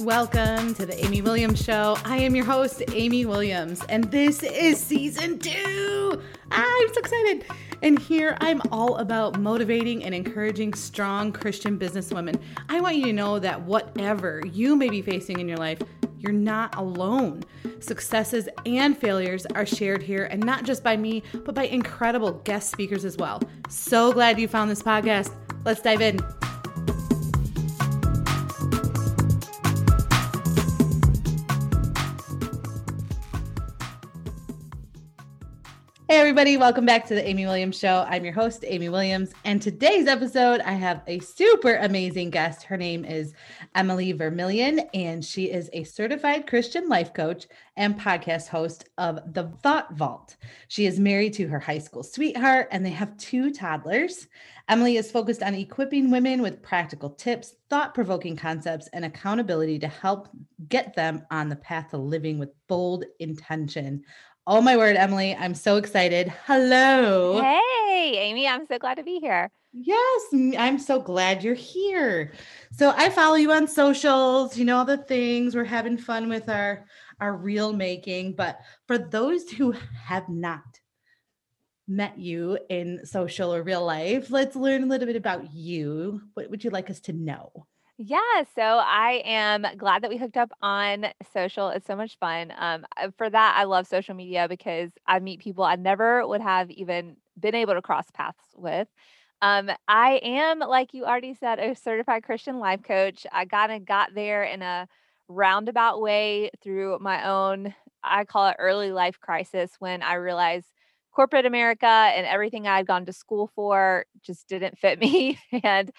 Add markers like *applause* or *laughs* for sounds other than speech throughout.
Welcome to the Amy Williams Show. I am your host, Amy Williams, and this is season two. I'm so excited. And here I'm all about motivating and encouraging strong Christian businesswomen. I want you to know that whatever you may be facing in your life, you're not alone. Successes and failures are shared here, and not just by me, but by incredible guest speakers as well. So glad you found this podcast. Let's dive in. Everybody, welcome back to the Amy Williams Show. I'm your host, Amy Williams. And today's episode, I have a super amazing guest. Her name is Emily Vermillion, and she is a certified Christian life coach and podcast host of The Thought Vault. She is married to her high school sweetheart, and they have two toddlers. Emily is focused on equipping women with practical tips, thought provoking concepts, and accountability to help get them on the path to living with bold intention. Oh my word, Emily, I'm so excited. Hello. Hey, Amy, I'm so glad to be here. Yes, I'm so glad you're here. So I follow you on socials, you know all the things. We're having fun with our our reel making, but for those who have not met you in social or real life, let's learn a little bit about you. What would you like us to know? Yeah, so I am glad that we hooked up on social. It's so much fun. Um, uh, for that, I love social media because I meet people I never would have even been able to cross paths with. Um, I am, like you already said, a certified Christian life coach. I kind of got there in a roundabout way through my own, I call it early life crisis, when I realized corporate America and everything I'd gone to school for just didn't fit *laughs* me. and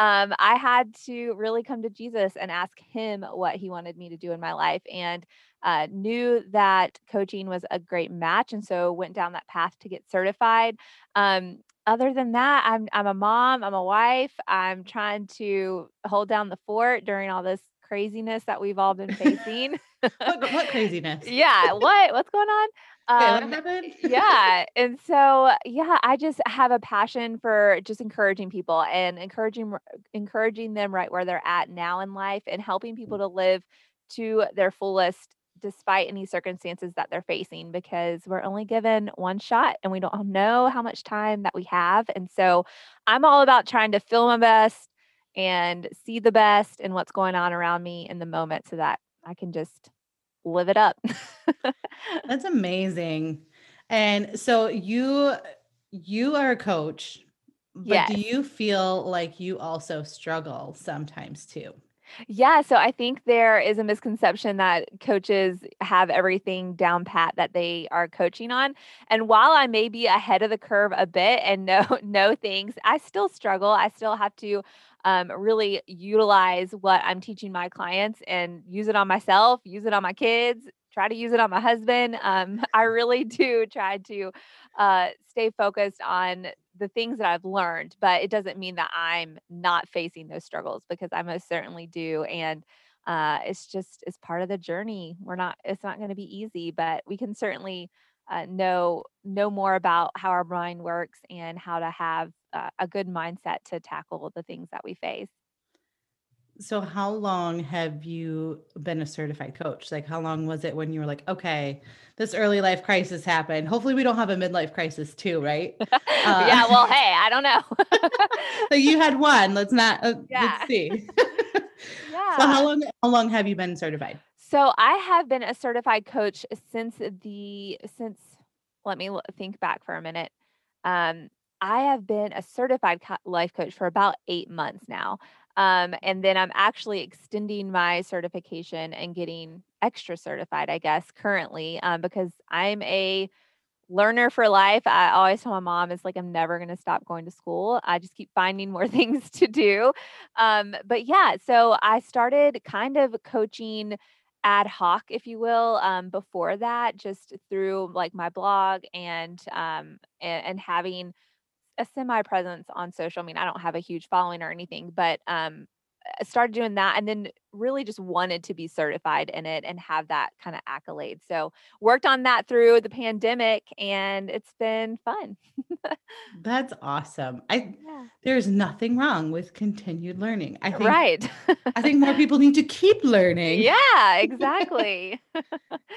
um, I had to really come to Jesus and ask him what he wanted me to do in my life. And uh, knew that coaching was a great match. And so went down that path to get certified. Um, other than that, I'm I'm a mom, I'm a wife. I'm trying to hold down the fort during all this craziness that we've all been *laughs* facing. What, what *laughs* craziness? yeah, what what's going on? Um, *laughs* yeah. And so, yeah, I just have a passion for just encouraging people and encouraging encouraging them right where they're at now in life and helping people to live to their fullest despite any circumstances that they're facing because we're only given one shot and we don't know how much time that we have. And so, I'm all about trying to feel my best and see the best and what's going on around me in the moment so that I can just live it up. *laughs* That's amazing. And so you you are a coach, but yes. do you feel like you also struggle sometimes too? Yeah, so I think there is a misconception that coaches have everything down pat that they are coaching on. And while I may be ahead of the curve a bit and know know *laughs* things, I still struggle. I still have to um, really utilize what I'm teaching my clients and use it on myself, use it on my kids, try to use it on my husband. Um, *laughs* I really do try to uh, stay focused on the things that I've learned, but it doesn't mean that I'm not facing those struggles because I most certainly do. And uh, it's just it's part of the journey. We're not it's not going to be easy, but we can certainly uh, know know more about how our mind works and how to have uh, a good mindset to tackle the things that we face. So, how long have you been a certified coach? Like, how long was it when you were like, okay, this early life crisis happened? Hopefully, we don't have a midlife crisis too, right? *laughs* Uh, yeah. Well, *laughs* hey, I don't know. *laughs* so you had one. Let's not. Uh, yeah. Let's see. yeah. So, how long? How long have you been certified? So, I have been a certified coach since the since. Let me think back for a minute. Um, I have been a certified life coach for about eight months now. Um, and then I'm actually extending my certification and getting extra certified, I guess, currently, um, because I'm a learner for life. I always tell my mom, it's like I'm never going to stop going to school. I just keep finding more *laughs* things to do. Um, but yeah, so I started kind of coaching ad hoc, if you will, um, before that, just through like my blog and um, and, and having a semi presence on social. I mean, I don't have a huge following or anything, but um, started doing that and then really just wanted to be certified in it and have that kind of accolade. So worked on that through the pandemic and it's been fun. That's awesome. I *laughs* yeah. there's nothing wrong with continued learning. I think right. I think more people need to keep *laughs* learning. Yeah, *laughs* exactly.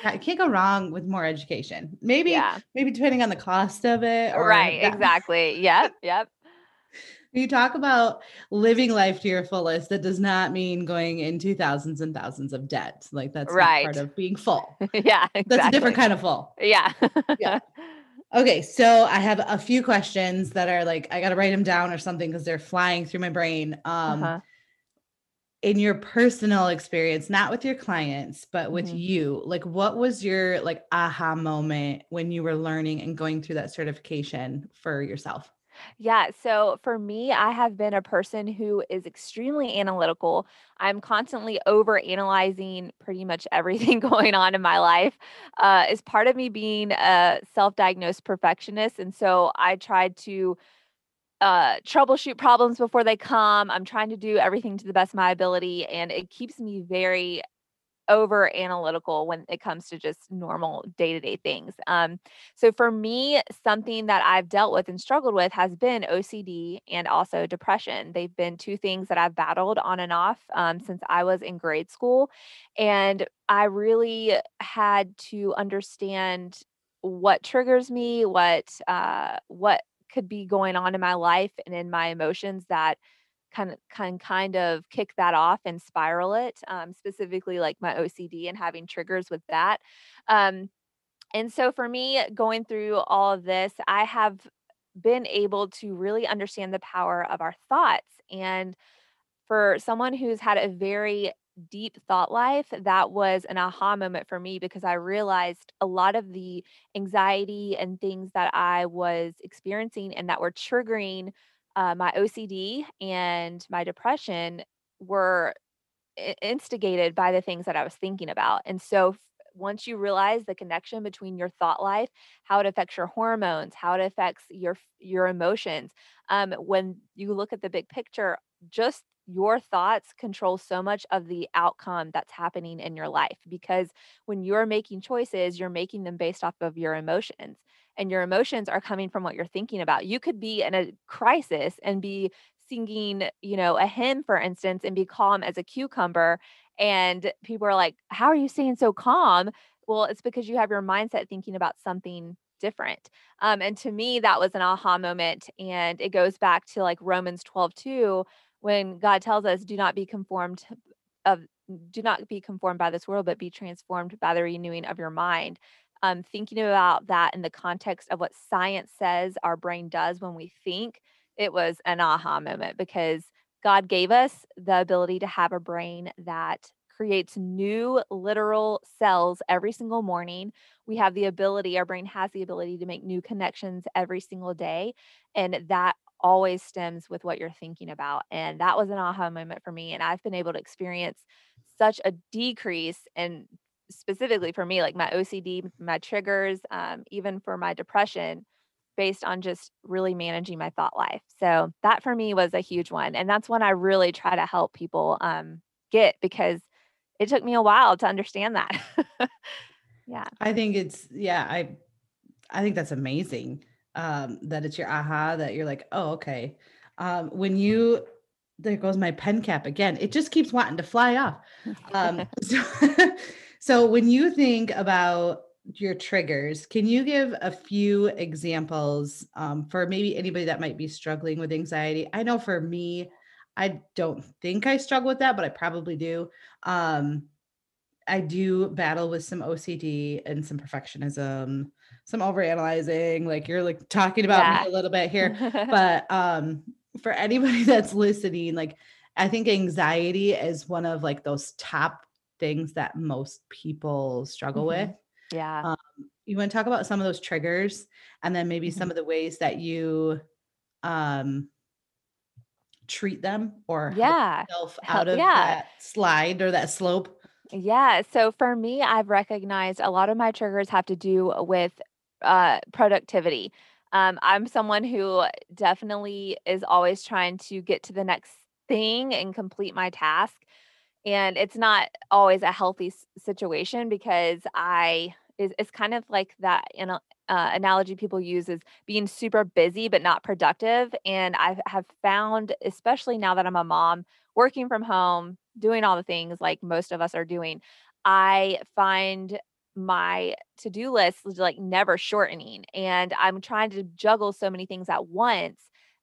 I can't go wrong with more education. Maybe yeah. maybe depending on the cost of it. right, that. exactly. Yep, yep. You talk about living life to your fullest. That does not mean going into thousands and thousands of debt. Like that's right. part of being full. *laughs* yeah. Exactly. That's a different kind of full. Yeah. yeah. *laughs* Okay. So I have a few questions that are like, I got to write them down or something because they're flying through my brain. Um, uh-huh. In your personal experience, not with your clients, but with mm-hmm. you, like what was your like aha moment when you were learning and going through that certification for yourself? Yeah. So for me, I have been a person who is extremely analytical. I'm constantly over analyzing pretty much *laughs* everything going on in my life. Uh, is part of me being a self diagnosed perfectionist. And so I tried to uh, troubleshoot problems before they come. I'm trying to do everything to the best of my ability. And it keeps me very over analytical when it comes to just normal day to day things. Um, so for me, something that I've dealt with and struggled with has been OCD and also depression. They've been two things that I've battled on and off um, since I was in grade school. And I really had to understand what triggers me, what uh, what could be going on in my life and in my emotions that kind of can kind of kick that off and spiral it um, specifically like my ocd and having triggers with that. Um, and so for me going through all of this i have been able to really understand the power of our thoughts and for someone who's had a very deep thought life, that was an aha moment for me because I realized a lot of the anxiety and things that I was experiencing and that were triggering uh, my OCD and my depression were instigated by the things that I was thinking about. And so once you realize the connection between your thought life, how it affects your hormones, how it affects your your emotions, um, when you look at the big picture, just your thoughts control so much of the outcome that's happening in your life because when you're making choices, you're making them based off of your emotions and your emotions are coming from what you're thinking about. You could be in a crisis and be singing, you know, a hymn, for instance, and be calm as a cucumber. And people are like, How are you staying so calm? Well, it's because you have your mindset thinking about something different. Um, and to me, that was an aha moment. And it goes back to like Romans 12, 2, when God tells us, Do not be conformed of do not be conformed by this world, but be transformed by the renewing of your mind um, thinking about that in the context of what science says our brain does when we think, it was an aha moment because God gave us the ability to have a brain that creates new literal cells every single morning. We have the ability, our brain has the ability to make new connections every single day. And that always stems with what you're thinking about. And that was an aha moment for me. And I've been able to experience such a decrease in specifically for me, like my OCD, my triggers, um, even for my depression, based on just really managing my thought life. So that for me was a huge one. And that's when I really try to help people um, get because it took me a while to understand that. *laughs* yeah. I think it's, yeah, I, I think that's amazing um, that it's your aha that you're like, oh, okay. Um, when you, there goes my pen cap again. It just keeps wanting to fly off. Um, *laughs* *laughs* so, so when you think about your triggers, can you give a few examples um, for maybe anybody that might be struggling with anxiety? I know for me, I don't think I struggle with that, but I probably do. Um, I do battle with some OCD and some perfectionism, some overanalyzing, like you're like talking about yeah. me a little bit here. *laughs* but um, for anybody *laughs* that's listening, like I think anxiety is one of like those top things that most people struggle mm-hmm. with. Yeah. Um, you want to talk about some of those triggers and then maybe mm-hmm. some of the ways that you um treat them or yeah out of yeah. that slide or that slope yeah so for me i've recognized a lot of my triggers have to do with uh productivity um, i'm someone who definitely is always trying to get to the next thing and complete my task. And it's not always a healthy situation because I is it's kind of like that in a, uh, analogy people use is being super busy but not productive. And I have found, especially now that I'm a mom, working from home, doing all the things like most of us are doing, I find my to-do list is like never shortening and I'm trying to juggle so many things at once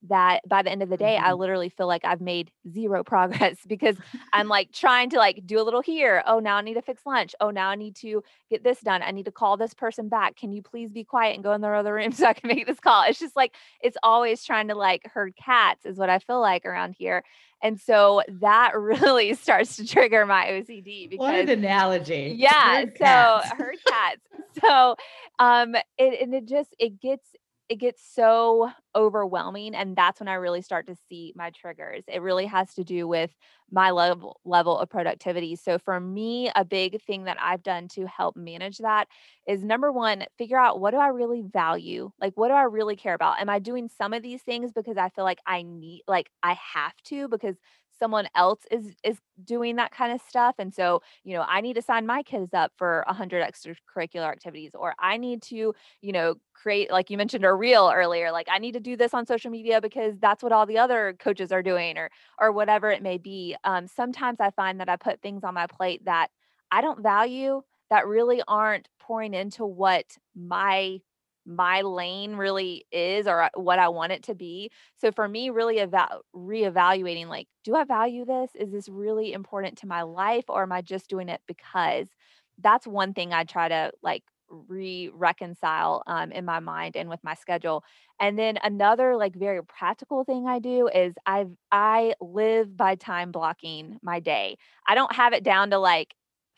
that by the end of the day I Mhm. literally feel like I've made zero *laughs* progress because *laughs* I'm like trying to like do a little here. Oh, now I need to fix lunch. Oh, now I need to get this done. I need to call this person back. Can you please be quiet and go in the other room *laughs* so I can make this call? It's just like it's always trying to like herd cats is what I feel like around here. And so that really starts to trigger my OCD because What an analogy. yeah, Herd so cats. herd cats. So um it and it just it gets it gets so overwhelming and that's when I really start to see my triggers. It really has to do with my level level of productivity. So for me, a big thing that I've done to help manage that is number 1, figure out what do I really value? Like what do I really care about? Am I doing some of these things because I feel like I need like I have to because someone else is is doing that kind of stuff and so you know i need to sign my kids up for 100 extracurricular activities or i need to you know create like you mentioned a reel earlier like i need to do this on social media because that's what all the other coaches are doing or or whatever it may be um, sometimes i find that i put things on my plate that i don't value that really aren't pouring into what my my lane really is or uh, what i want it to be. So for me really eva- reevaluating like do i value this? Is this really important to my life or am i just doing it because? That's one thing i try to like re-reconcile um, in my mind and with my schedule. And then another like very practical thing i do is i've i live by time blocking my day. I don't have it down to like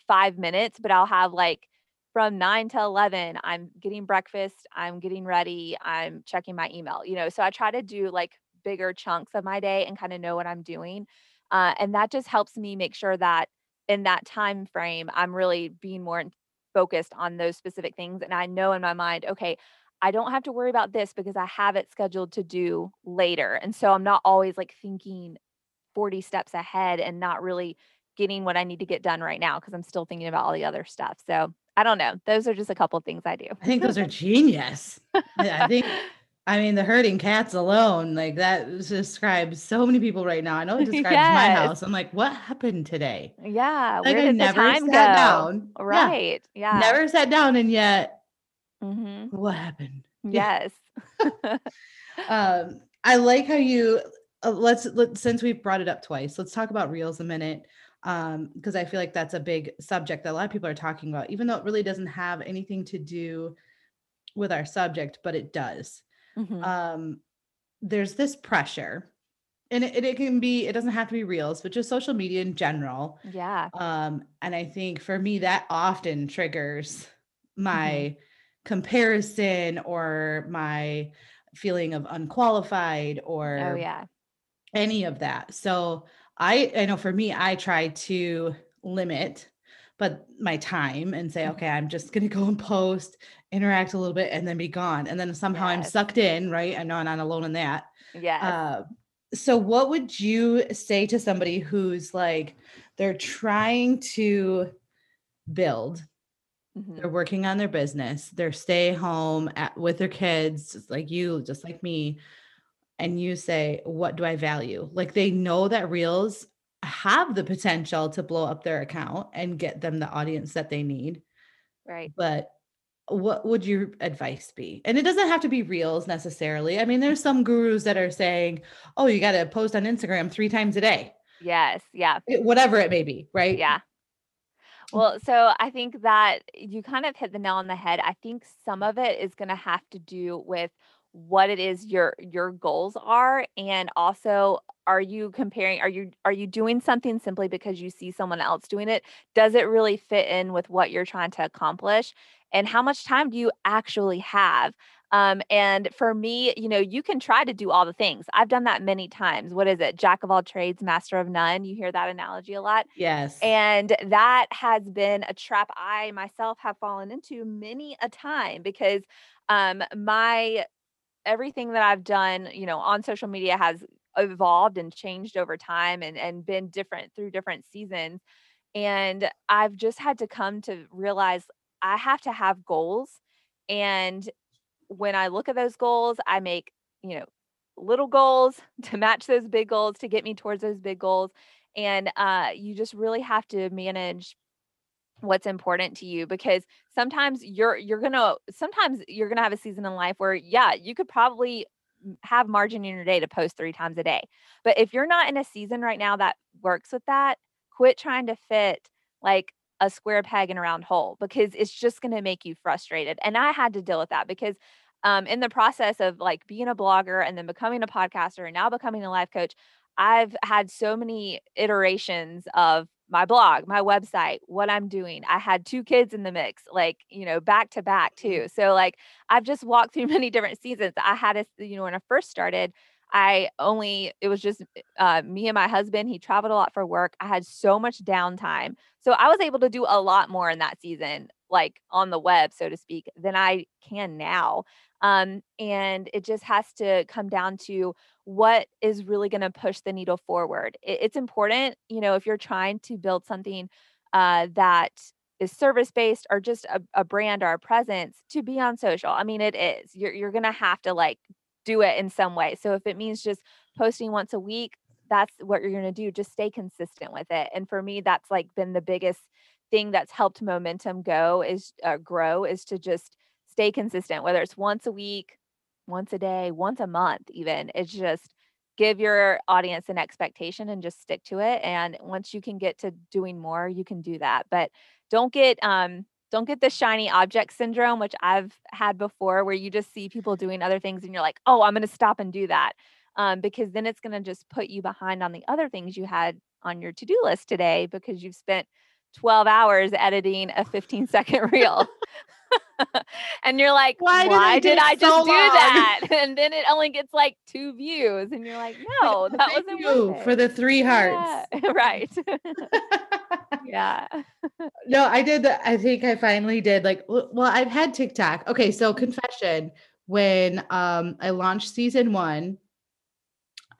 five minutes but i'll have like from 9 to 11 i'm getting breakfast i'm getting ready i'm checking my email you know so i try to do like bigger chunks of my day and kind of know what i'm doing uh, and that just helps me make sure that in that time frame i'm really being more focused on those specific things. And I know in my mind, okay, I don't have to worry about this because I have it scheduled to do later. And so I'm not always like thinking 40 steps ahead and not really getting what I need to get done right now because I'm still thinking about all the other stuff. So I don't know. Those are just a couple of things I do. I think those are genius. Yeah, I think *laughs* I mean the herding cats alone, like that describes so many people right now. I know it *laughs* describes my house. I'm like, what happened today? Yeah. Like Where I never sat go? down. Right. Yeah. never sat down and yet hmm what happened? Yeah. Yes. *laughs* Um, I like how you uh, let's let since we've brought it up twice, let's talk about reels a minute. Um, because I feel like that's a big subject that a lot of people are talking about, even though it really doesn't have anything to do with our subject, but it does. hmm Um, there's this pressure, and it, it can be, it doesn't have to be reels, but just social media in general. Yeah. Um, and I think for me, that often triggers hmm my comparison or my feeling of unqualified or Oh or yeah. any of that. So I I know for me, I try to limit but my time and say, Mhm. okay, I'm just gonna go and post, interact a little bit, and then be gone. And then somehow I'm sucked in, right? I know I'm not alone in that. Yeah. Uh, so what would you say to somebody who's like they're trying to build, they're Mhm. working on their business, they're stay home at with their kids, just like you, just like me, and you say, "What do I value?" Like they know that reels have the potential to blow up their account and get them the audience that they need, Right. but what would your advice be? And it doesn't have to be reels necessarily. I mean, there's some gurus that are saying, "Oh, you got to post on Instagram 3 times a day." Yes. Yeah. It- whatever it may be, right? Yeah. Mm. Well, so I think that you kind of hit the nail on the head. I think some of it is going to have to do with what it is your your goals are and also are you comparing are you are you doing something simply because you see someone else doing it? Does it really fit in with what you're trying to accomplish? And how much time do you actually have? Um, and for me, you know, you can try to do all the things. I've done that many times. What is it? Jack of all trades, master of none. You hear that analogy a lot Yes. And that has been a trap I myself have fallen into many a time because um my everything that I've done, you know, on social media has evolved and changed over time and and been different through different seasons and I've just had to come to realize I have to have goals and when I look at those goals I make you know little goals *laughs* to match those big goals to get me towards those big goals and uh you just really have to manage what's important to you because sometimes you're you're going to sometimes you're going to have a season in life where yeah you could probably have margin in your day to post 3 times a day. But if you're not in a season right now that works with that quit trying to fit like a square peg in a round hole because it's just going to make you frustrated. And i had to deal with that because um, in the process of like being a blogger and then becoming a podcaster and now becoming a life coach i've had so many iterations of my blog, my website, what I'm doing. I had two kids in the mix, like, you know, back to back too. So like I've just walked through *laughs* many different seasons. I had a, you know, when I first started, I only, it was just uh, me and my husband. He traveled a lot for work. I had so much downtime. So I was able to do a lot more in that season, like on the web, so to speak, than I can now. Um, and it just has to come down to what is really going to push the needle forward. It, it's important, you know, if you're trying to build something uh, that is service based or just a, a brand or a presence to be on social. I mean, it is. You're you're gonna have to like do it in some way. So if it means just posting once a week, that's what you're gonna do. Just stay consistent with it. And for me, that's like been the biggest thing that's helped momentum go is uh, grow is to just stay consistent, whether it's once a week, once a day, once a month, even. It's just give your audience an expectation and just stick to it. And once you can get to doing more, you can do that. But don't get um don't get the shiny object syndrome, which I've had before, where you just see people doing other things and you're like, oh, I'm going to stop and do that. Um, because then it's going to just put you behind on the other things you had on your to do list today because you've spent 12 hours editing a 15 second *laughs* reel. And you're like, why, why did I, did I just so do that? *laughs* And then it only gets like two views. And you're like, no, that wasn't you for the three hearts. Yeah. *laughs* right. *laughs* yeah. no, I did. The, I think I finally did like, well, I've had TikTok. Okay. So confession, when um I launched season one,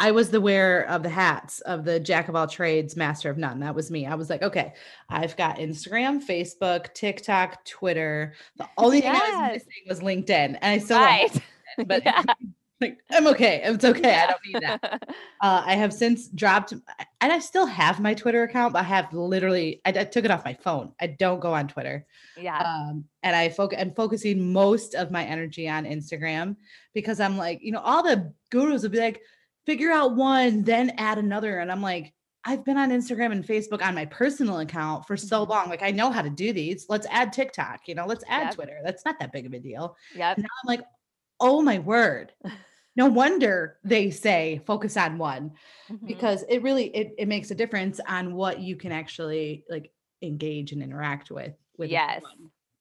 I was the wearer of the hats of the jack of all trades, master of none. That was me. I was like, okay, I've got Instagram, Facebook, TikTok, Twitter. The only yes. thing I was missing was LinkedIn, and I still right. But *laughs* yeah. *laughs* like, I'm okay. It's okay. Yeah. I don't need that. *laughs* Uh, I have since dropped, and I still have my Twitter account, but I have literally I, I took it off my phone. I don't go on Twitter. Yeah. Um, and I focus. I'm focusing most of my energy on Instagram because I'm like, you know, all the gurus will be like figure out one, then add another. And I'm like, I've been on Instagram and Facebook on my personal account for so mm-hmm. long. Like I know how to do these. Let's add TikTok, you know, let's add yep. Twitter. That's not that big of a deal. Yeah. Now I'm like, oh my word. *laughs* No wonder they say focus on one mm-hmm. because it really it, it makes a difference on what you can actually like engage and interact with with yes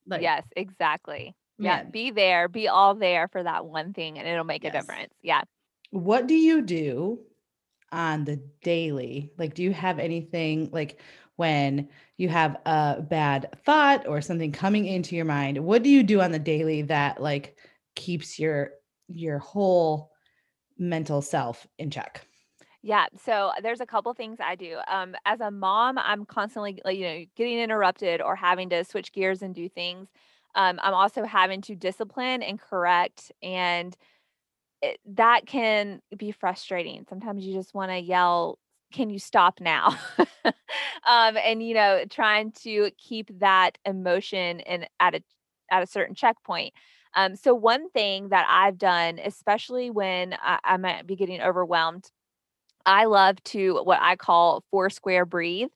like, yes exactly yeah be there be all there for that one thing and it'll make yes. a difference yeah what do you do on the daily? Like, do you have anything like when you have a bad thought or something coming into your mind? What do you do on the daily that like keeps your your whole mental self in check? Yeah, so there's a couple things I do. Um, as a mom, I'm constantly you know getting interrupted or having to switch gears and do things. Um, I'm also having to discipline and correct and it, that can be frustrating. Sometimes you just want to yell, "Can you stop now?" *laughs* um, and you know, trying to keep that emotion and at a at a certain checkpoint. Um, so one thing that I've done, especially when I, I might be getting overwhelmed, I love to what I call four square breathe.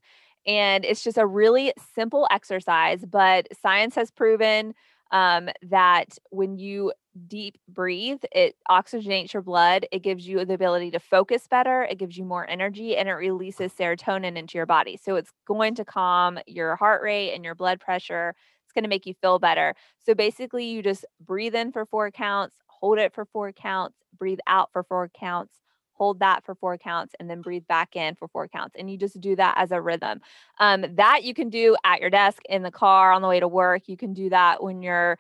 And it's just a really simple exercise, but science has proven um, that when you deep breathe, it oxygenates your blood. It gives you the ability to focus better. It gives you more energy and it releases serotonin into your body. So it's going to calm your heart rate and your blood pressure. It's going to make you feel better. So basically, you just breathe in for four counts, hold it for four counts, breathe out for four counts, hold that for four counts and then breathe back in for four counts and you just do that as a rhythm um, that you can do at your desk in the car on the way to work you can do that when you're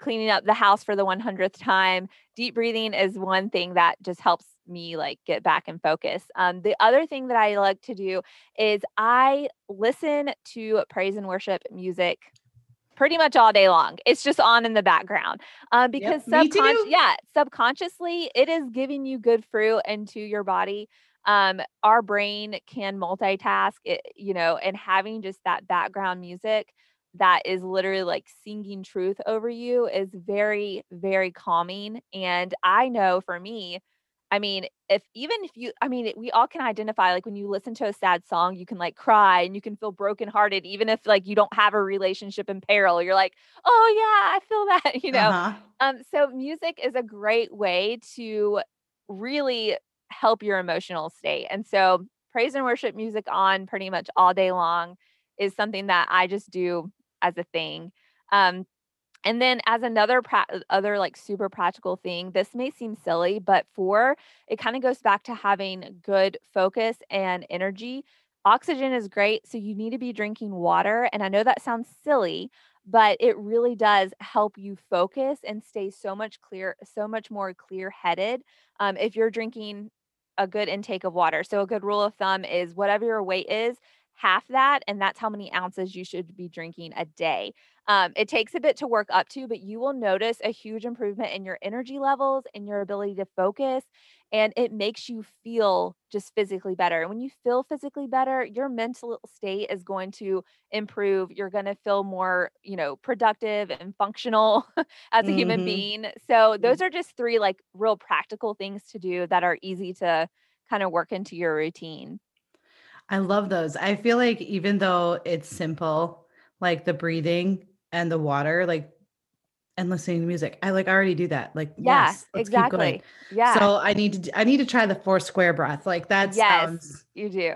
cleaning up the house for the 100th time. Deep breathing is one thing that just helps me like get back and focus. Um, the other thing that I like to do is I listen to praise and worship music pretty much all day long. It's just on in the background um, because Yep, subconscious, yeah, subconsciously it is giving you good fruit into your body. Um, our brain can multitask, it, you know, and having just that background music that is literally like singing truth over you is very, very calming. And I know for me, I mean, if even if you, I mean, we all can identify like when you listen to a sad song, you can like cry and you can feel brokenhearted, even if like you don't have a relationship in peril. You're like, oh yeah, I feel that, *laughs* you know. Uh-huh. Um, so music is a great way to really help your emotional state. And so praise and worship music on pretty much all day long is something that I just do as a thing. Um, and then as another pra- other like super practical thing, this may seem silly, but for it kind of goes back to having good focus and energy. Oxygen is great, so you need to be drinking water. And I know that sounds silly, but it really does help you focus and stay so much clear, so much more clear-headed um, if you're drinking a good intake of water. So a good rule of thumb is whatever your weight is, half that, and that's how many ounces you should be drinking a day. Um, it takes a bit to work up to, but you will notice a huge improvement in your energy levels and your ability to focus. And it makes you feel just physically better. And when you feel physically better, your mental state is going to improve. You're going to feel more, you know, productive and functional *laughs* as a human hmm being. So, those are just three like real practical things to do that are easy to kind of work into your routine. I love those. I feel like even though it's simple, like the breathing and the water, like and listening to music, I like already do that. Like, Yeah, yes, let's keep going. exactly. Yeah. So I need to I need to try the four square breath. Like that Yes, sounds you do.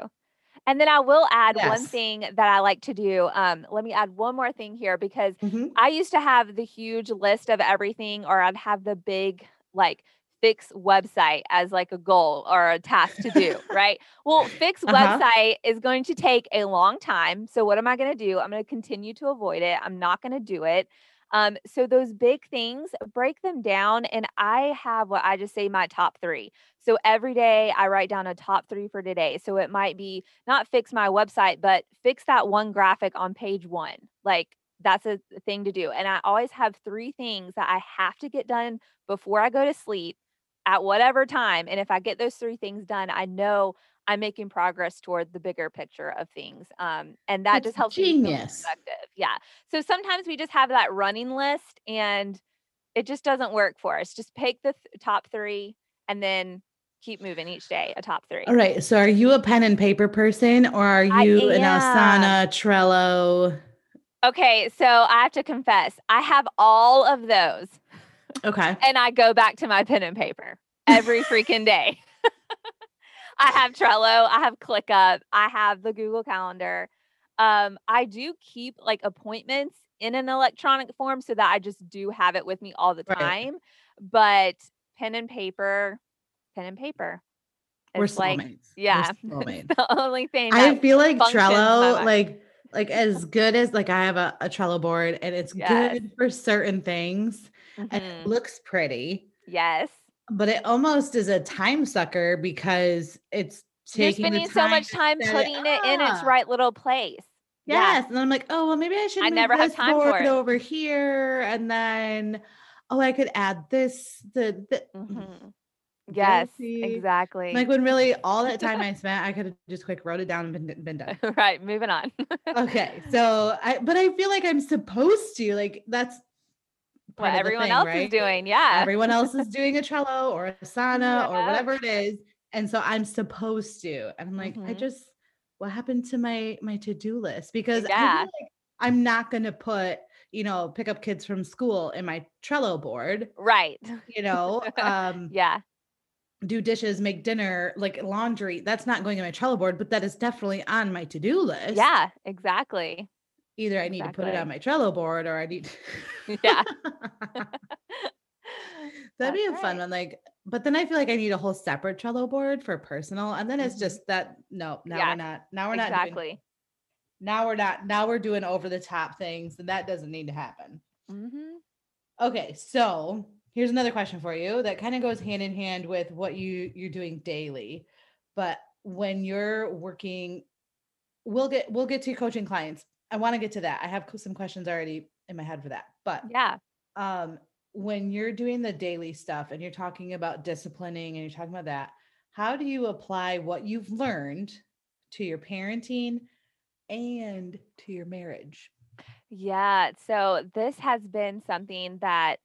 And then I will add one thing that I like to do. Um, let me add one more thing here because hmm I used to have the huge list of everything, or I'd have the big, like, fix website as like a goal or a task to do, *laughs* right? Well, fix Uh-huh. website is going to take a long time. So, what am I going to do? I'm going to continue to avoid it. I'm not going to do it. Um, so, those big things, break them down. And I have what I just say my top three. So, every day I write down a top three for today. So, it might be not fix my website, but fix that one graphic on page one. Like, that's a thing to do. And I always have three things that I have to get done before I go to sleep at whatever time. And if I get those three things done, I know I'm making progress toward the bigger picture of things. Um, and that just helps me genius. productive. Yeah. So sometimes we just have that running list and it just doesn't work for us. Just pick the th- top three and then keep moving each day, a top three. All right. So are you a pen and paper person or are you an. Asana, Trello? Okay. So I have to confess, I have all of those Okay. and I go back to my pen and paper every freaking day. *laughs* I have Trello, I have ClickUp, I have the Google Calendar. Um, I do keep like appointments in an electronic form so that I just do have it with me all the Right. time. But pen and paper, pen and paper. We're like, soulmates. We're yeah, *laughs* soulmates. the only thing I feel like functions in my Trello, like like as good as like I have a, a Trello board and it's Yes. good for certain things and it hmm looks pretty, Yes. but it almost is a time sucker because it's You're taking the spending so much time set it putting it in its right little place. Yeah. Yes. And I'm like, oh, well, maybe I should I never have time for it. over here. And then, oh, I could add this, the, the hmm Yes, exactly. Like when really all that time *laughs* I spent, I could have just quick wrote it down and been, been done. Right, moving on. *laughs* Okay. So I, but I feel like I'm supposed to, like, that's What part of the everyone thing, else is doing. Yeah. Everyone else is *laughs* doing a Trello or a Asana or whatever it is. And so I'm supposed to. And I'm like, I hmm just, what happened to my my to-do list? Because I Yeah. like I'm not gonna put, you know, pick up kids from school in my Trello board, Right. you know, *laughs* um, Yeah. do dishes, make dinner, like laundry. That's not going in my Trello board, but that is definitely on my to-do list. Yeah, exactly. Either I need to put it on my Trello board or I need *laughs* Yeah. *laughs* That'd be a fun right. one. Like, but then I feel like I need a whole separate Trello board for personal. And then it's hmm just that no, now we're not, now we're not doing, exactly. now we're not, now we're doing over the top things. And that doesn't need to happen. Mm-hmm. Okay. So here's another question for you that kind of goes hand in hand with what you you're doing daily. But when you're working, we'll get we'll get to coaching clients. I want to get to that. I have some questions already in my head for that. But yeah, um, when you're doing the daily stuff and you're talking about disciplining and you're talking about that, how do you apply what you've learned to your parenting and to your marriage? Yeah. So this has been something that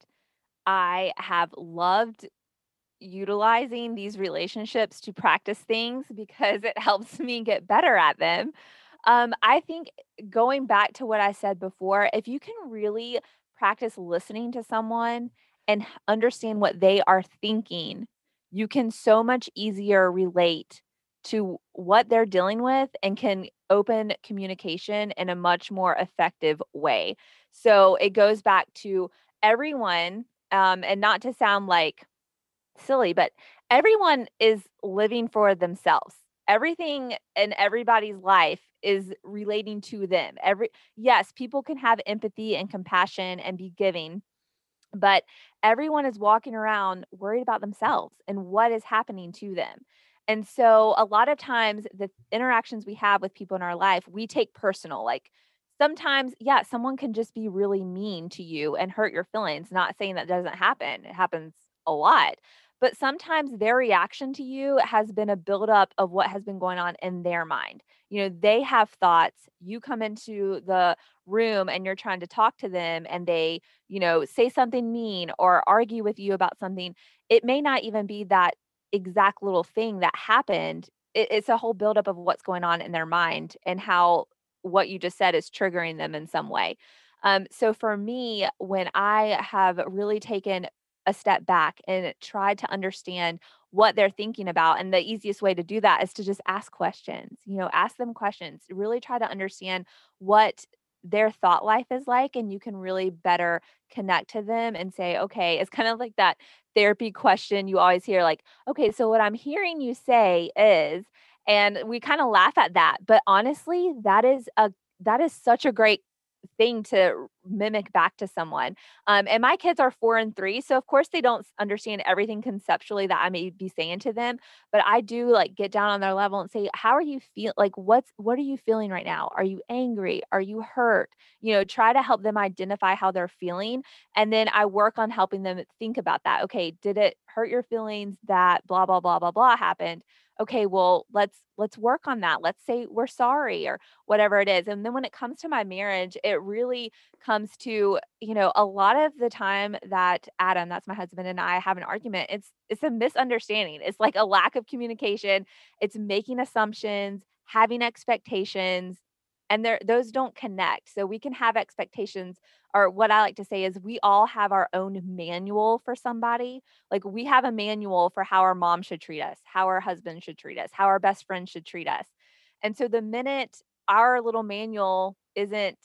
I have loved utilizing these relationships to practice things because it *laughs* helps me get better at them. Um, I think going back to what I said before, if you can really practice listening to someone and understand what they are thinking, you can so much easier relate to what they're dealing with and can open communication in a much more effective way. So it goes back to everyone, um, and not to sound like silly, but everyone is living for themselves. Everything in everybody's life is relating to them. Every yes, people can have empathy and compassion and be giving, but everyone is walking around worried about themselves and what is happening to them. And so a lot of times the interactions we have with people in our life, we take personal. Like sometimes, yeah, someone can just be really mean to you and hurt your feelings. Not saying that doesn't happen. It happens a lot but sometimes their reaction to you has been a buildup of what has been going on in their mind. You know, they have thoughts. You come into the room and you're trying to talk to them, and they, you know, say something mean or argue with you about something. It may not even be that exact little thing that happened. It's a whole buildup of what's going on in their mind and how what you just said is triggering them in some way. Um, so for me, when I have really taken a step back and try to understand what they're thinking about. And the easiest way to do that is to just ask questions, you know, ask them questions, really try to understand what their thought life is like and you can really better connect to them and say okay it's kind of like that therapy question you always hear like okay so what i'm hearing you say is and we kind of laugh at that but honestly that is a that is such a great thing to mimic back to someone. Um, and my kids are four and three. So, of course, they don't understand everything conceptually that I may be saying to them. But I do like get down on their level and say, How are you feel? Like, what's, what are you feeling right now? Are you angry? Are you hurt? You know, try to help them identify how they're feeling. And then I work on helping them think about that. Okay, did it hurt your feelings that blah, blah, blah, blah, blah happened? Okay well let's let's work on that. Let's say we're sorry or whatever it is. And then when it comes to my marriage it really comes to you know a lot of the time that adam that's my husband and i have an argument it's it's a misunderstanding. It's like a lack of communication. It's making assumptions having expectations and there those don't connect. So we can have expectations or what i like to say is we all have our own manual for somebody. Like we have a manual for how our mom should treat us how our husband should treat us how our best friend should treat us. And so the minute our little manual isn't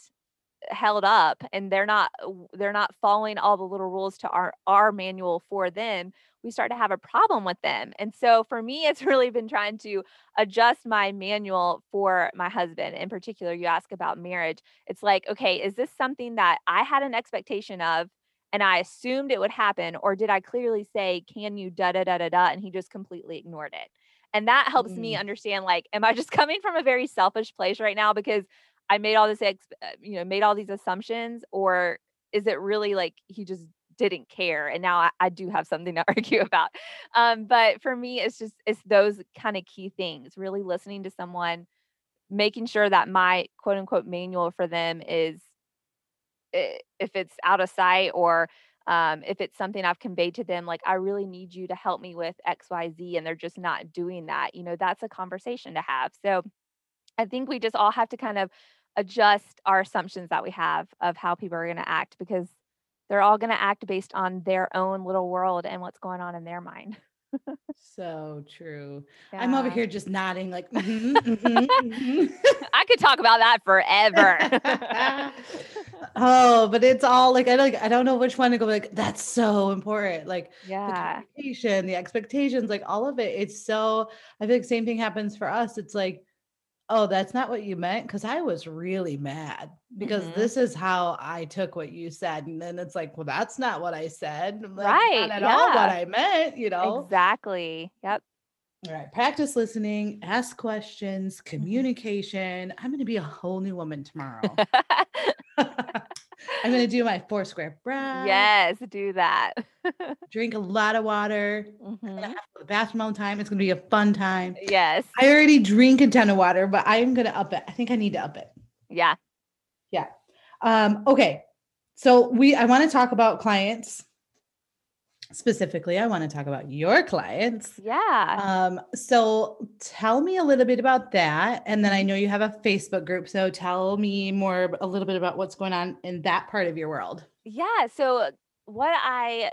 held up and they're not they're not following all the little rules to our our manual for them we start to have a problem with them. And so for me it's *laughs* really been trying to adjust my manual for my husband. In particular you ask about marriage. It's like okay is this something that i had an expectation of and i assumed it would happen or did i clearly say can you da da da da da and he just completely ignored it. And that helps mm. me understand like am i just *laughs* coming from a very selfish place right now? Because I made all this, uh, you know, made all these assumptions, or is it really like he just didn't care and now I, I do have something to *laughs* argue about um, but for me it's just it's those kind of key things really listening to someone making sure that my quote unquote manual for them is if it's out of sight or um, if it's something I've conveyed to them, like, I really need you to help me with XYZ, and they're just not doing that, you know, that's a conversation to have. So I think we just all have to kind of adjust our assumptions that we have of how people are going to act because they're all going to act based on their own little world and what's going on in their mind. *laughs* so true. Yeah. I'm over here just nodding, like, mm-hmm, mm-hmm, mm-hmm. *laughs* I could talk about that forever. *laughs* oh, but it's all like I don't, I don't know which one to go. Like that's so important. Like yeah, the communication, the expectations, like all of it. It's so. I think same thing happens for us. It's like oh, that's not what you meant. Cause I was really mad because Mhm. this is how I took what you said. And then it's like, well, that's not what I said. That's Right, not at all what. I meant, you know? Exactly. Yep. All right. Practice listening, ask questions, Mhm. communication. I'm going to be a whole new woman tomorrow. *laughs* I'm going to do my four square breath, Yes, do that. *laughs* drink a lot of water. I'm going to Mhm. have to the bathroom all the time. It's going to be a fun time. Yes. I already drink a ton of water, but I'm going to up it. I think I need to up it. Yeah. Yeah. Um, okay. So we I want to talk about clients. Specifically, I want to talk about your clients. Yeah. Um, so tell me a little bit about that. And then I know you have a Facebook group. So tell me more a little bit about what's going on in that part of your world. Yeah. So what I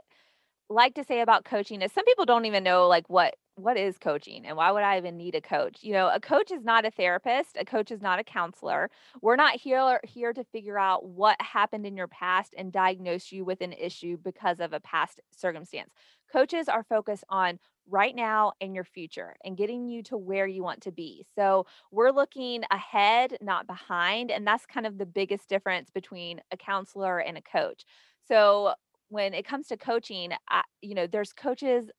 like to say about coaching is some people don't even know like what what is coaching and why would I even need a coach? You know, a coach is not a therapist, a coach is not a counselor. We're not here here to figure out what happened in your past and diagnose you with an issue because of a past circumstance. Coaches are focused on right now and your future and getting you to where you want to be. So, we're looking ahead, not behind, and that's kind of the biggest difference between a counselor and a coach. So, when it comes to coaching, I, you know, there's coaches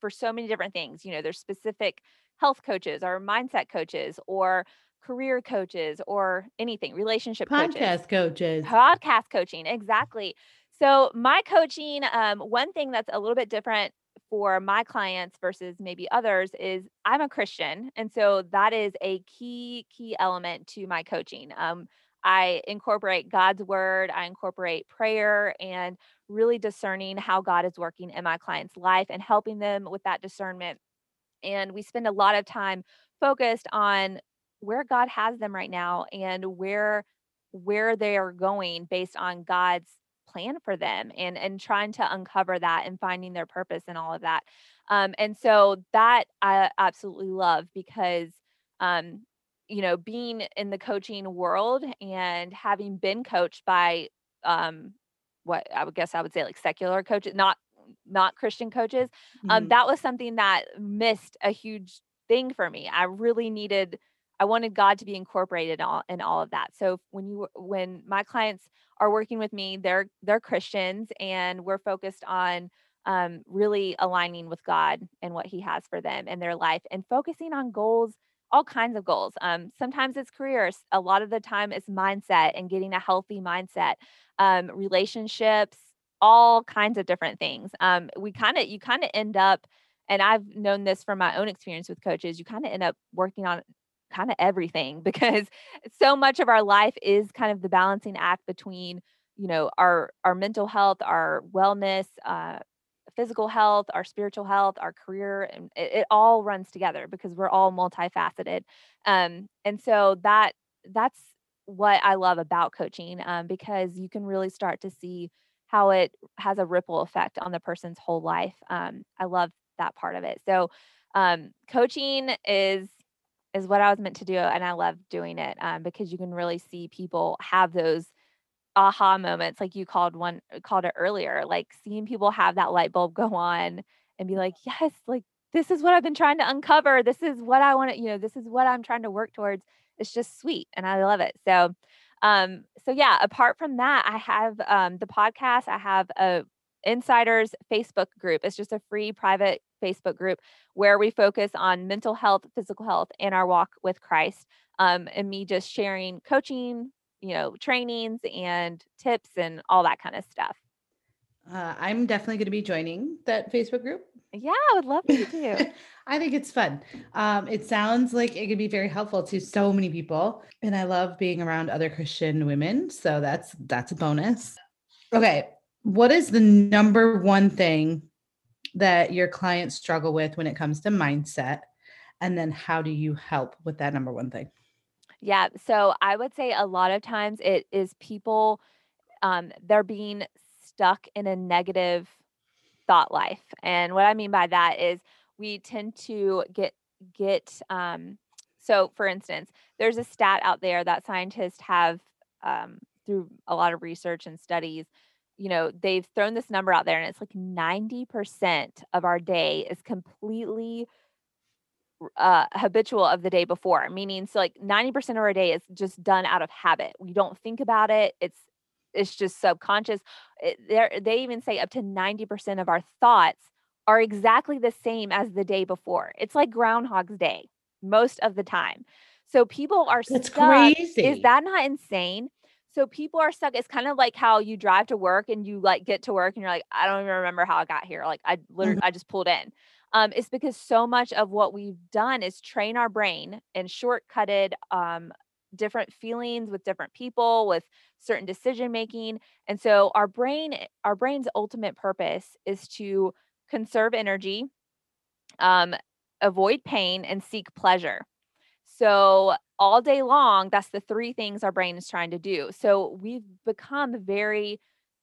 for so many different things. You know, there's specific health coaches or mindset coaches or career coaches or anything, relationship coaches Podcast coaches. podcast coaching exactly so my coaching um, one thing that's a little bit different for my clients versus maybe others is i'm a christian and so that is a key key element to my coaching um, i incorporate god's word i incorporate prayer and really discerning how god is working in my client's life and helping them with that discernment and we spend a lot of time focused on where God has them right now and where where they are going based on God's plan for them and and trying to uncover that and finding their purpose and all of that. Um, and so that I absolutely love because um, you know, being in the coaching world and having been coached by um what I would guess I would say like secular coaches, not not Christian coaches, um, Mhm. that was something that missed a huge thing for me. I really needed I wanted God to be incorporated all in all of that. So when you when my clients are working with me, they're they're Christians and we're focused on um, really aligning with God and what He has for them in their life and focusing on goals, all kinds of goals. Um, sometimes it's careers. A lot of the time it's mindset and getting a healthy mindset, um, relationships, all kinds of different things. Um, we kind of you kind of end up and I've known this from my own experience with coaches, you kind of end up working on kind of everything *laughs* because so much of our life is kind of the balancing act between, you know, our our mental health, our wellness, uh physical health, our spiritual health, our career, and it, it all runs together because we're all multifaceted. Um, and so that that's what I love about coaching um, because you can really start to see how it has a ripple effect on the person's whole life. Um, I love that part of it. So, um, coaching is is what I was meant to do, and I love doing it um, because you can really see people have those aha moments, like you called one called it earlier, like seeing people have that light bulb go on and be like, yes, like this is what I've been trying to uncover. This is what I want to, you know, this is what I'm trying to work towards. It's just sweet, and I love it. So, um, so yeah. Apart from that, I have um, the podcast. I have a Insiders Facebook group. It's just a free private Facebook group where we focus on mental health, physical health, and our walk with Christ. Um, and me just sharing coaching, you know, trainings and tips and all that kind of stuff. Uh, I'm definitely going to be joining that Facebook group. Yeah, I would love you to. *laughs* I think it's fun. Um, it sounds like it could be very helpful to so many people, and I love being around other Christian women. So that's that's a bonus. Okay, what is the number one thing that your clients struggle with when it comes to mindset, and then how do you help with that number one thing? Yeah. So I would say a lot of times it is people, um, they're being stuck in a negative thought life. And what I mean by that is we tend to get, get, um, so for instance, there's a stat out there that scientists have, um, through a lot of research and studies, you know, they've thrown this number out there and it's like 90% of our day is completely uh, habitual of the day before, meaning so like 90% of our day is just done out of habit. We don't think about it. It's it's just subconscious. It, they even say up to 90% of our thoughts are exactly the same as the day before. It's like Groundhog's Day most of the time. So people are That's stuck. crazy. Is that not insane? So people are stuck. It's kind of like how you drive to work and you like get to work and you're like, I don't even remember how I got here. Like I literally, Mhm. I just pulled in. Um, it's because so much of what we've done is train our brain and shortcutted um, different feelings with different people, with certain decision making. And so our brain, our brain's ultimate purpose is to conserve energy, um, avoid pain, and seek pleasure. So all day long, that's the three things our brain is trying to do. So we've become very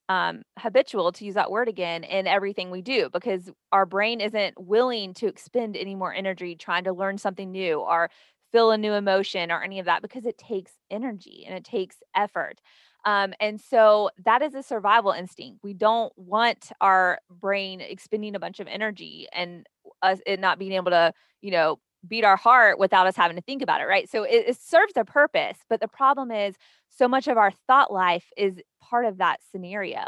um, habitual, to use that word again, in everything we do because our brain isn't willing to expend any more energy trying to learn something new or feel a new emotion or any of that because it takes energy and it takes effort. Um, and so that is a survival instinct. We don't want our brain expending a bunch of energy and us it not being able to, you know, beat our heart without us having to think about it, right? So it, it serves a purpose, but the problem is so much of our thought life is part of that scenario.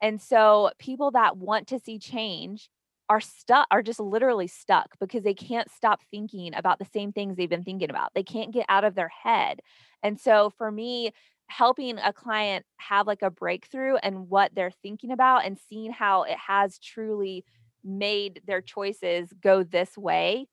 And so people that want to see change are stuck are just literally stuck because they can't stop thinking about the same things they've been thinking about. They can't get out of their head. And so for me, helping a client have like a breakthrough and what they're thinking about and seeing how it has truly made their choices go this way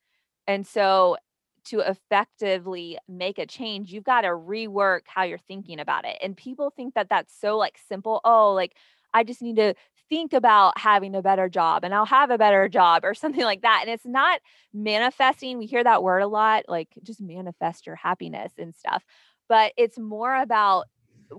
and so to effectively make a change, you've got to rework how you're thinking about it. And people think that that's so like simple. Oh, like I just need to think about having a better job and I'll have a better job or *laughs* something like that. And it's not manifesting. We hear that word a lot, like just manifest your happiness and stuff. But it's more about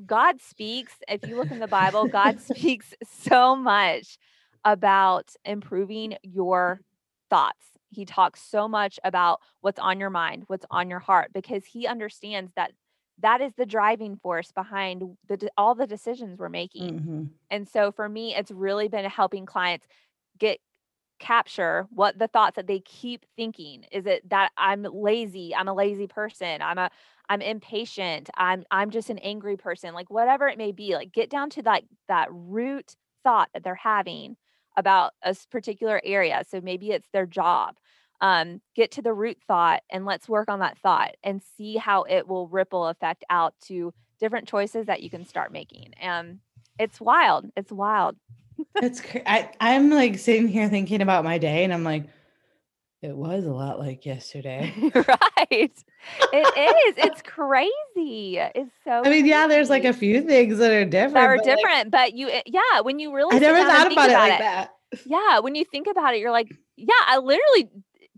God speaks. If you look in the Bible, God *laughs* speaks so much about improving your thoughts. He talks so much about what's on your mind, what's on your heart, because he understands that that is the driving force behind the all the decisions we're making. Mhm. And so for me, it's really been helping clients get capture what the thoughts that they keep thinking. Is it that I'm lazy, I'm a lazy person, I'm a I'm impatient, I'm I'm just an angry person, like whatever it may be, like get down to that that root thought that they're having about a particular area. So maybe it's their job. Um, get to the root thought and let's work on that thought and see how it will ripple effect out to different choices that you can start making. And it's wild. It's wild. It's I I'm like sitting here thinking about my day and I'm like it was a lot like yesterday. *laughs* right. It is. It's crazy. It's so I mean, yeah, there's like a few things that are different. that are but, like, different, but you, yeah, when you really I never thought about it about like that. yeah, when you think about it, you're like, yeah, I literally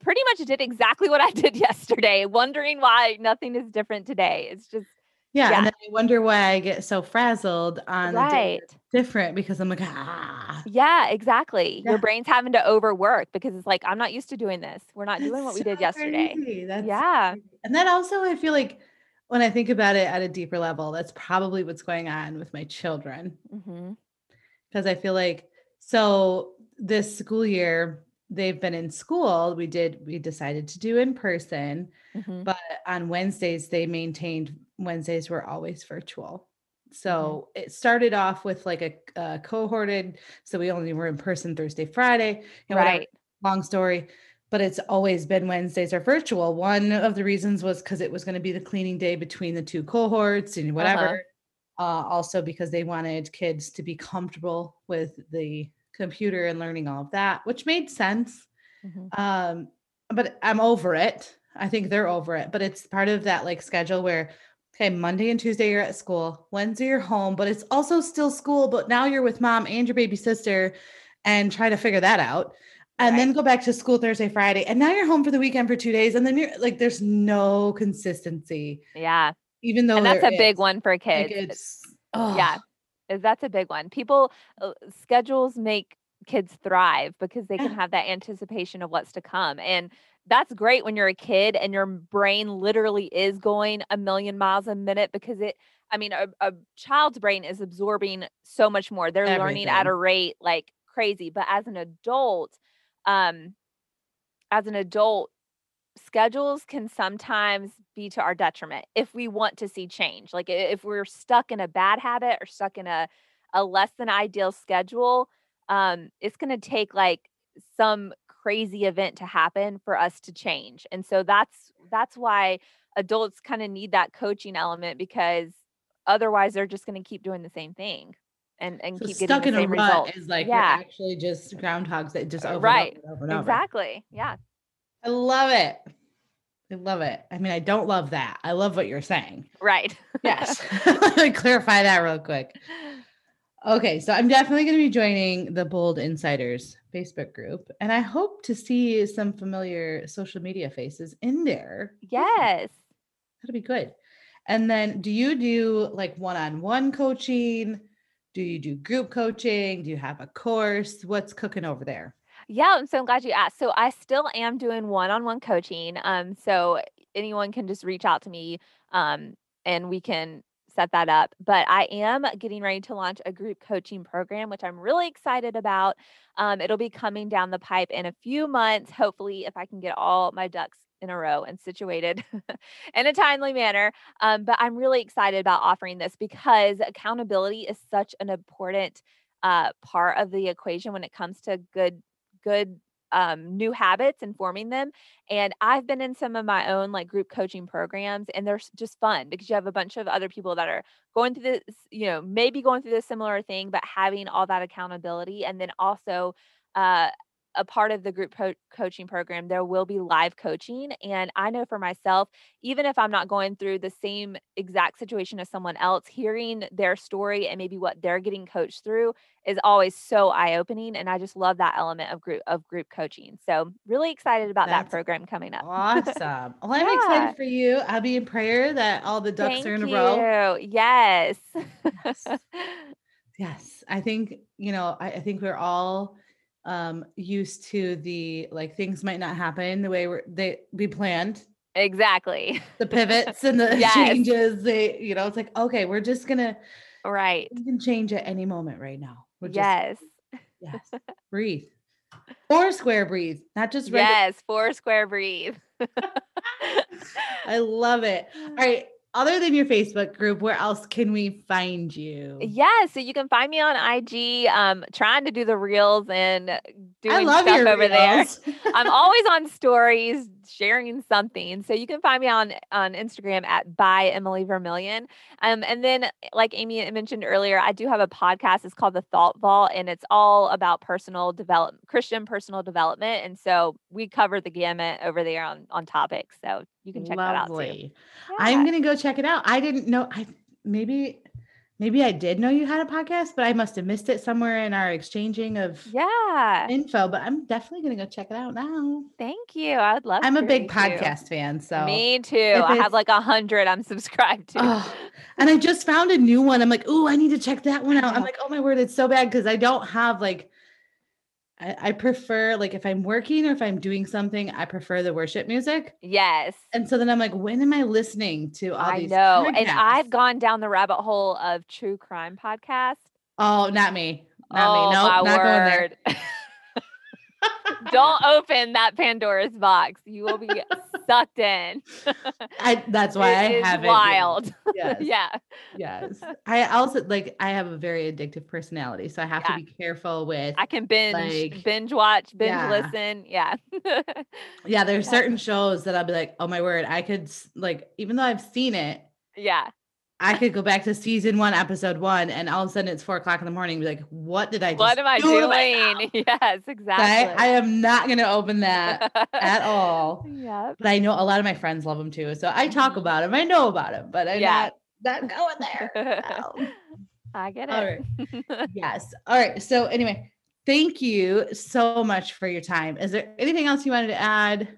pretty much did exactly what I *laughs* did yesterday, wondering why nothing is different today. It's just Yeah, Yeah. and then I wonder why I get so frazzled on right. different because I'm like, ah, Yeah, exactly. Yeah. Your brain's having to overwork because it's like, I'm not used to doing this. We're not doing that's what we did yesterday. That's Yeah. crazy. And then also I feel like when I think about it at a deeper level, that's probably what's going on with my children. Because I feel like so this school year they've been in school. We did we decided to do in person, hmm but on Wednesdays they maintained Wednesdays were always virtual. So it started off with like a, a cohorted, so we only were in person Thursday, Friday, and whatever. Right. Long story, but it's always been Wednesdays are virtual. One of the reasons was because it was going to be the cleaning day between the two cohorts and whatever. Uh, also because they wanted kids to be comfortable with the computer and learning all of that, which made sense. hmm Um, but I'm over it. I think they're over it, but it's part of that like schedule where okay, Monday and Tuesday you're at school, Wednesday you're home, but it's also still school, but now you're with mom and your baby sister and try to figure that out. And then go back to school Thursday, Friday, and now you're home for the weekend for two days, and then you're like, there's no consistency, Yeah. even though And that's a big one for Like kids. it's Yeah. oh, is that's a big one. People uh, schedules make kids thrive because they can have that anticipation of what's to come. And that's great when you're a kid and your brain literally is going a million miles a minute because it I mean a, a child's brain is absorbing so much more. They're learning at a rate like crazy. But as an adult, um as an adult schedules can sometimes be to our detriment if we want to see change. Like if we're stuck in a bad habit or stuck in a a less than ideal schedule, um, it's going to take like some crazy event to happen for us to change. And so that's that's why adults kind of need that coaching element because otherwise they're just going to keep doing the same thing and and So keep stuck getting in the a same rut result. is like Yeah. actually just groundhogs that just uh, over right. and over and over. and over. Exactly. Yeah. I love it. I love it. I mean, I don't love that. I love what you're saying. Right. Yes. *laughs* *laughs* Clarify that real quick. Okay, so I'm definitely going to be joining the Bold Insiders Facebook group, and I hope to see some familiar social media faces in there. yes. That'll be good. And then, do you do like one on one coaching? Do you do group coaching? Do you have a course? What's cooking over there? Yeah, I'm so glad you asked. So I still am doing one-on-one coaching. Um, so anyone can just reach out to me, um, and we can set that up. But I am getting ready to launch a group coaching program, which I'm really excited about. Um, it'll be coming down the pipe in a few months, hopefully, if I can get all my ducks in a row and situated *laughs* in a timely manner. Um, but I'm really excited about offering this because accountability is such an important uh, part of the equation when it comes to good good um, new habits and forming them. And I've been in some of my own like group coaching programs, and they're just fun because you have a bunch of other people that are going through this, you know, maybe going through this similar thing, but having all that accountability. And then also, uh, a part of the group po- coaching program, there will be live coaching. And I know for myself, even if I'm not going through the same exact situation as someone else, hearing their story and maybe what they're getting coached through is always so eye-opening and I just love that element of group of group coaching. So really excited about that program coming up. Awesome. Well, I'm Yeah. excited for you. I'll be in prayer that all the ducks Thank are in a you. row. Yes. Yes. Yes. I think, you know, I, I think we're all um used to the like things might not happen the way we're they we planned exactly. the pivots and the *laughs* Yes. changes they you know it's like okay we're just gonna Right. we can change at any moment right now we're just Yes. yes *laughs* breathe four square breathe not just regular Yes. Four square breathe. *laughs* i love it all right other than your facebook group where else can we find you Yeah, so you can find me on IG, um, trying to do the reels and doing stuff over there. *laughs* I'm always on stories sharing something. So you can find me on on Instagram at by Emily Vermillion. Um, and then like Amy mentioned earlier, I do have a podcast. It's called The Thought Vault, and it's all about personal develop Christian personal development. And so we cover the gamut over there on on topics. So you can check that out too. Lovely. Yeah. I'm gonna go check it out. I didn't know. I maybe maybe I did know you had a podcast, but I must have missed it somewhere in our exchanging of yeah. info. But I'm definitely gonna go check it out now. Thank you. I would love I'm a big too. podcast fan, so Me too. I have like a hundred I'm subscribed to. Oh, and I just found a new one. I'm like, oh, I need to check that one out. I'm like, oh my word, it's so bad because I don't have like. I, I prefer like if I'm working or if I'm doing something, I prefer the worship music. yes. And so then I'm like, when am I listening to all I these? know. And I've gone down the rabbit hole of true crime podcasts. Oh, not me. Not oh me. No, my not going there. word. *laughs* Don't open that Pandora's box. You will be *laughs* sucked in. *laughs* I, that's why It I is haven't. wild. *laughs* Yes, yeah. yes. *laughs* I also like. I have a very addictive personality, so I have Yeah. to be careful with. I can binge, Like, binge watch, binge yeah. listen. Yeah. yeah, there's Yeah. certain shows that I'll be like, oh my word, I could like, even though I've seen it, yeah. I could go back to season one, episode one, and all of a sudden it's four o'clock in the morning. Be like, what did I? Just What am I do to myself?" doing? *laughs* Yes, I, exactly. I am not going to open that at *laughs* all. Yeah. But I know a lot of my friends love them too, so I talk Mhm. about them. I know about them, but I'm Yeah. not not going there. So. *laughs* I get All it. Yes. All right. So anyway, thank you so much for your time. Is there anything else you wanted to add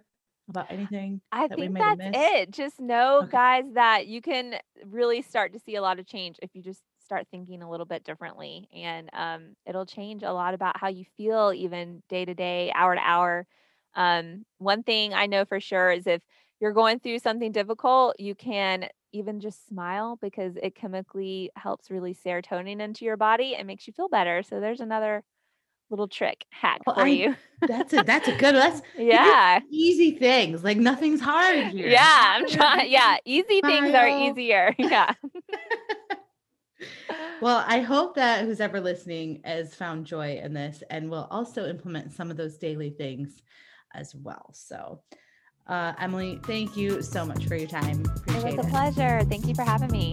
about anything? I that think that's it. Just know, Okay. guys, that you can really start to see a lot of change if you just start thinking a little bit differently. And um, it'll change a lot about how you feel, even day to day, hour to hour. Um, one thing I know for sure is if you're going through something difficult, you can even just smile because it chemically helps release serotonin into your body and makes you feel better. So there's another little trick hack Well, for I- you. *laughs* That's a that's a good that's *laughs* Yeah. easy things. Like nothing's hard *laughs* here. Yeah, I'm trying. Yeah, easy things are easier. Yeah. Well, I hope that who's ever listening has found joy in this and will also implement some of those daily things as well. So, uh, Emily, thank you so much for your time. It was a it. pleasure. Thank you for having me.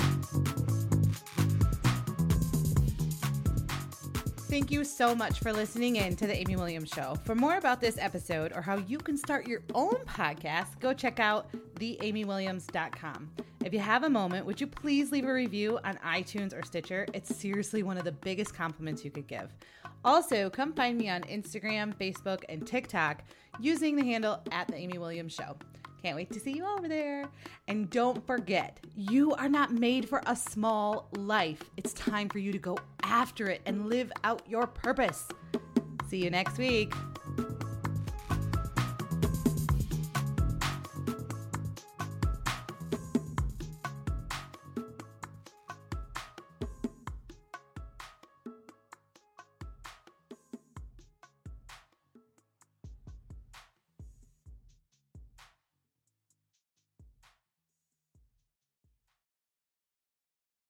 Thank you so much for listening in to the Amy Williams Show. For more about this episode or how you can start your own podcast, go check out theamywilliams.com. If you have a moment, would you please leave a review on iTunes or Stitcher? It's seriously one of the biggest compliments you could give. Also, come find me on Instagram, Facebook, and TikTok using the handle at the Amy Williams Show. Can't wait to see you over there. And don't forget, you are not made for a small life. It's time for you to go after it and live out your purpose. See you next week.